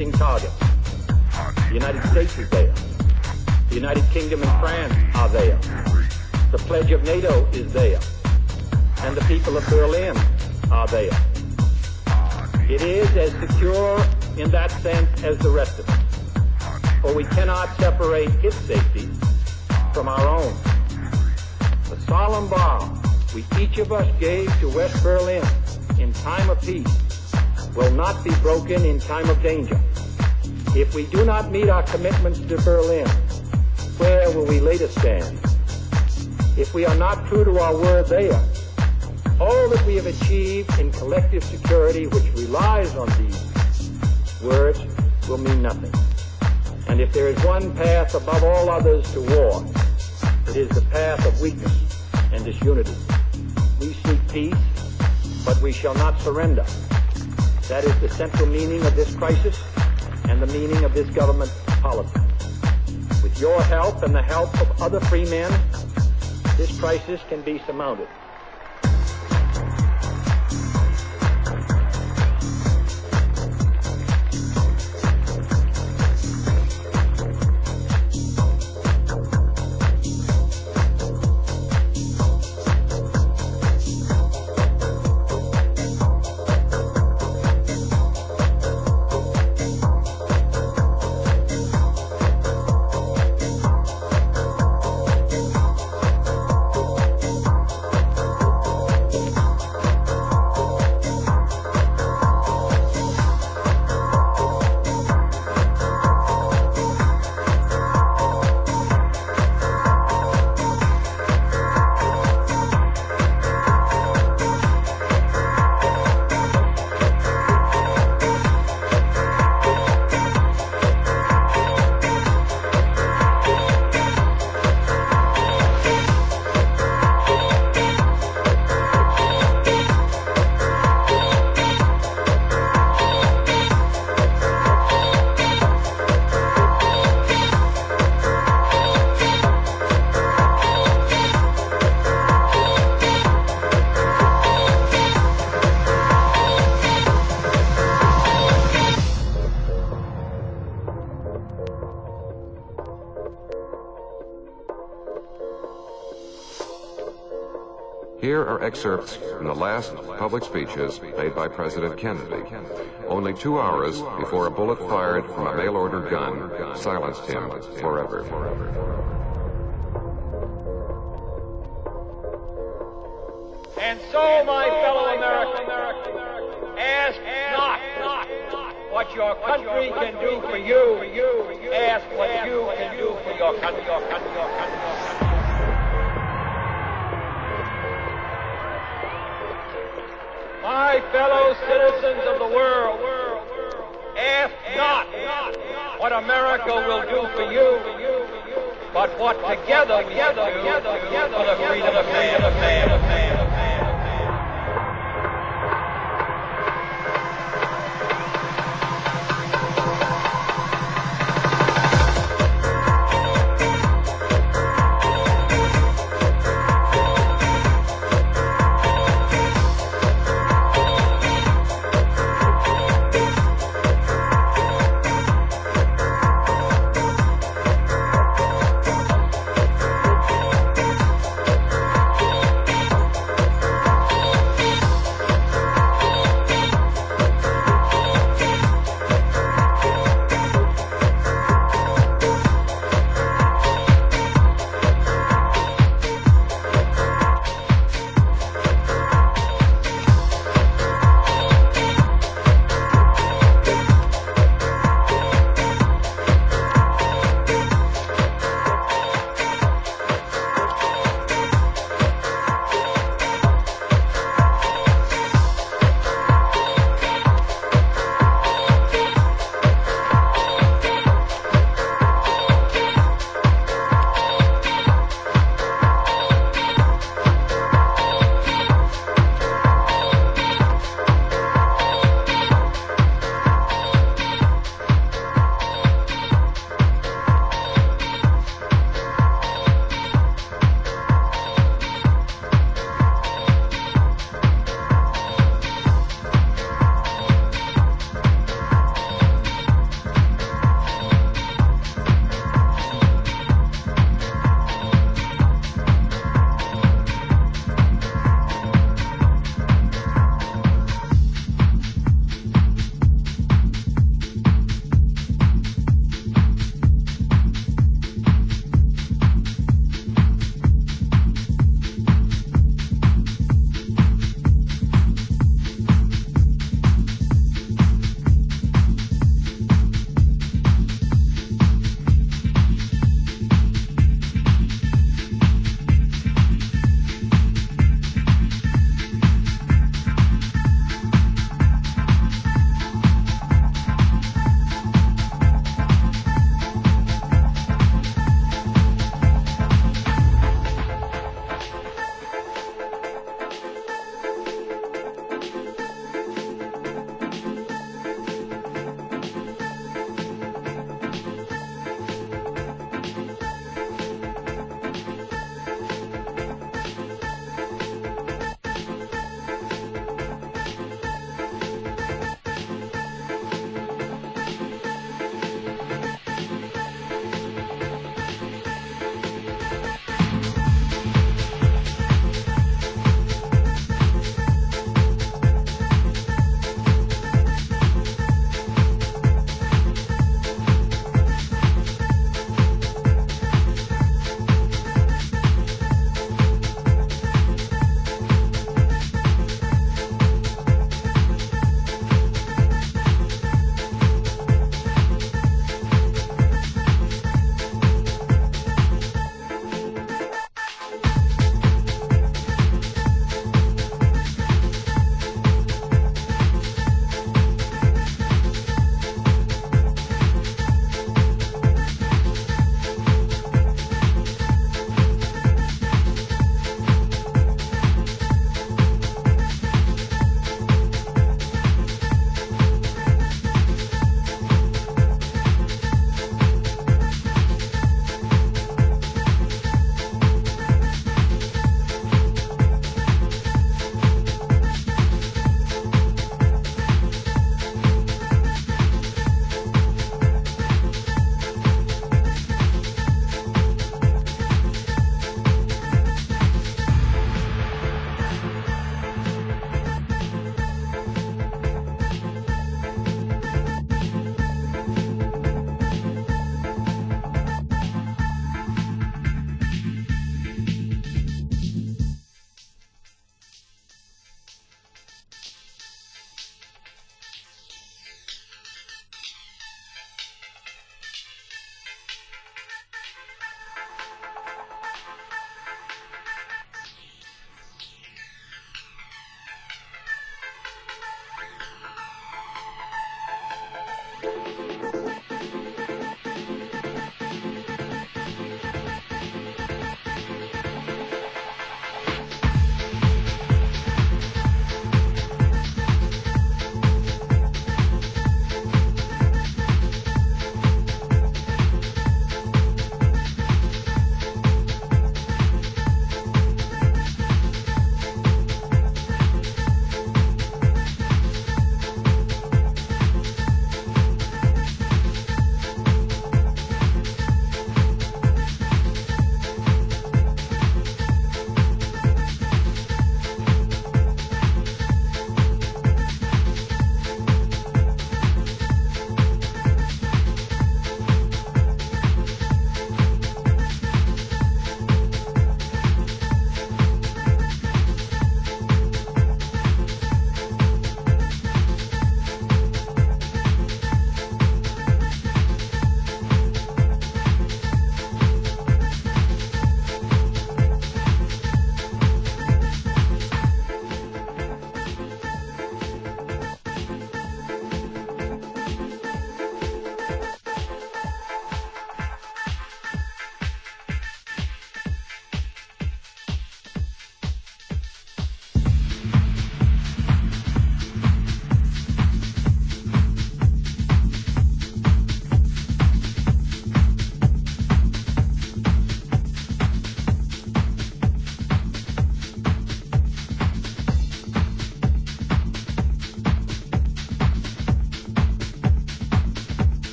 The United States is there. The United Kingdom and France are there. The pledge of NATO is there. And the people of Berlin are there. It is as secure in that sense as the rest of us. For we cannot separate its safety from our own. The solemn vow we each of us gave to West Berlin in time of peace will not be broken in time of danger. If we do not meet our commitments to Berlin, where will we later stand? If we are not true to our word there, all that we have achieved in collective security which relies on these words will mean nothing. And if there is one path above all others to war, it is the path of weakness and disunity. We seek peace, but we shall not surrender. That is the central meaning of this crisis and the meaning of this government policy. With your help and the help of other free men, this crisis can be surmounted. Are excerpts from the last public speeches made by President Kennedy, only two hours before a bullet fired from a mail order gun silenced him forever. And so, my fellow Americans, ask not what your country can do for you. Ask what you can do for your country, your country, your country. My fellow citizens of the world, ask not what America will do for you, but what together we do for the freedom of man.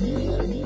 Yeah.